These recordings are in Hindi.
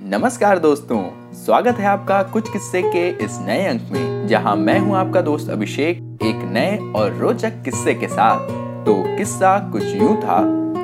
नमस्कार दोस्तों, स्वागत है आपका कुछ किस्से के इस नए अंक में, जहाँ मैं हूँ आपका दोस्त अभिषेक, एक नए और रोचक किस्से के साथ। तो किस्सा कुछ यूँ था,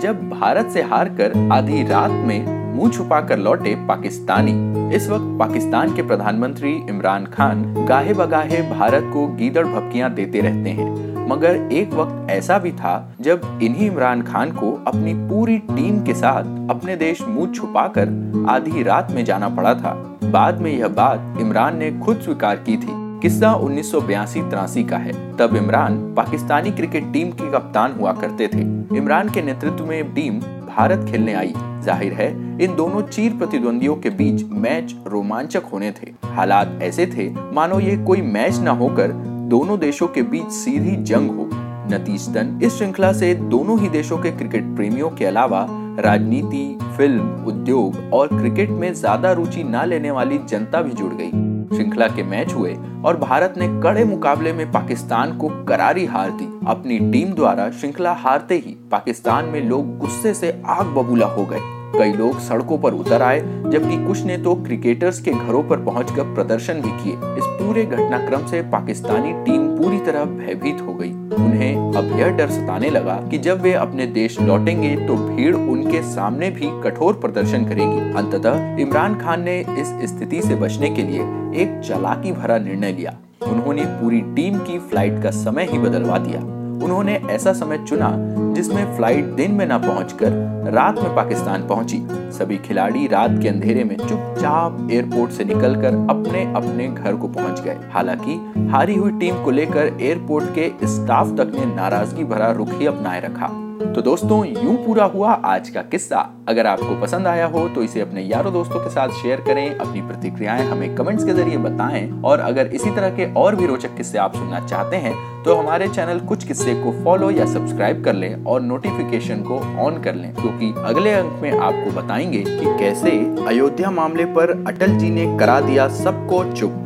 जब भारत से हारकर आधी रात में मुँह छुपाकर लौटे पाकिस्तानी। इस वक्त पाकिस्तान के प्रधानमंत्री इमरान खान गाहे बगाहे भारत को गीदड़ भपकियाँ देते रहते हैं। मगर एक वक्त ऐसा भी था जब इन्हीं इमरान खान को अपनी पूरी टीम के साथ अपने देश मुँह छुपाकर आधी रात में जाना पड़ा था। बाद में यह बात इमरान ने खुद स्वीकार की थी। किस्सा उन्नीस सौ का है। तब इमरान पाकिस्तानी क्रिकेट टीम के कप्तान हुआ करते थे। इमरान के नेतृत्व में टीम भारत खेलने आई। ज़ाहिर है, इन दोनों चीर प्रतिद्वंदियों के बीच मैच रोमांचक होने थे। हालात ऐसे थे, मानो ये कोई मैच न होकर दोनों देशों के बीच सीधी जंग हो। नतीजतन इस श्रृंखला से दोनों ही देशों के क्रिकेट प्रेमियों के अलावा राजनीति, फ़िल्म, उद्योग और क्रिकेट में ज़्यादा रुचि न लेने वाली जनता भी जुड़ गई। श्रृंखला के मैच हुए और भारत ने कड़े मुकाबले में पाकिस्तान को करारी हार दी। अपनी टीम द्वारा श्रृंखला हारते ही पाकिस्तान में लोग गुस्से से आग बबूला हो गए। कई लोग सड़कों पर उतर आए, जबकि कुछ ने तो क्रिकेटर्स के घरों पर पहुंचकर प्रदर्शन भी किए। इस पूरे घटनाक्रम से पाकिस्तानी टीम पूरी तरह भयभीत हो गई। उन्हें अब यह डर सताने लगा कि जब वे अपने देश लौटेंगे तो भीड़ उनके सामने भी कठोर प्रदर्शन करेगी। अंततः इमरान खान ने इस स्थिति से बचने के लिए एक चालाकी भरा निर्णय लिया। उन्होंने पूरी टीम की फ़्लाइट का समय ही बदलवा दिया। उन्होंने ऐसा समय चुना जिसमें फ़्लाइट दिन में न पहुंचकर रात में पाकिस्तान पहुँची। सभी खिलाड़ी रात के अंधेरे में चुपचाप एयरपोर्ट से निकलकर अपने अपने घर को पहुँच गए। हालाँकि, हारी हुई टीम को लेकर एयरपोर्ट के स्टाफ तक ने नाराज़गी भरा रुख ही अपनाए रखा। तो दोस्तों, यूँ पूरा हुआ आज का किस्सा। अगर आपको पसंद आया हो तो इसे अपने यारों दोस्तों के साथ शेयर करें, अपनी प्रतिक्रियाएँ हमें कमेंट्स के ज़रिए बताएँ। और अगर इसी तरह के और भी रोचक किस्से आप सुनना चाहते हैं तो हमारे चैनल कुछ किस्से को फॉलो या सब्सक्राइब कर लें और नोटिफिकेशन को ऑन कर लें क्योंकि अगले अंक में आपको बताएँगे कि कैसे अयोध्या मामले पर अटल जी ने करा दिया सबको चुप।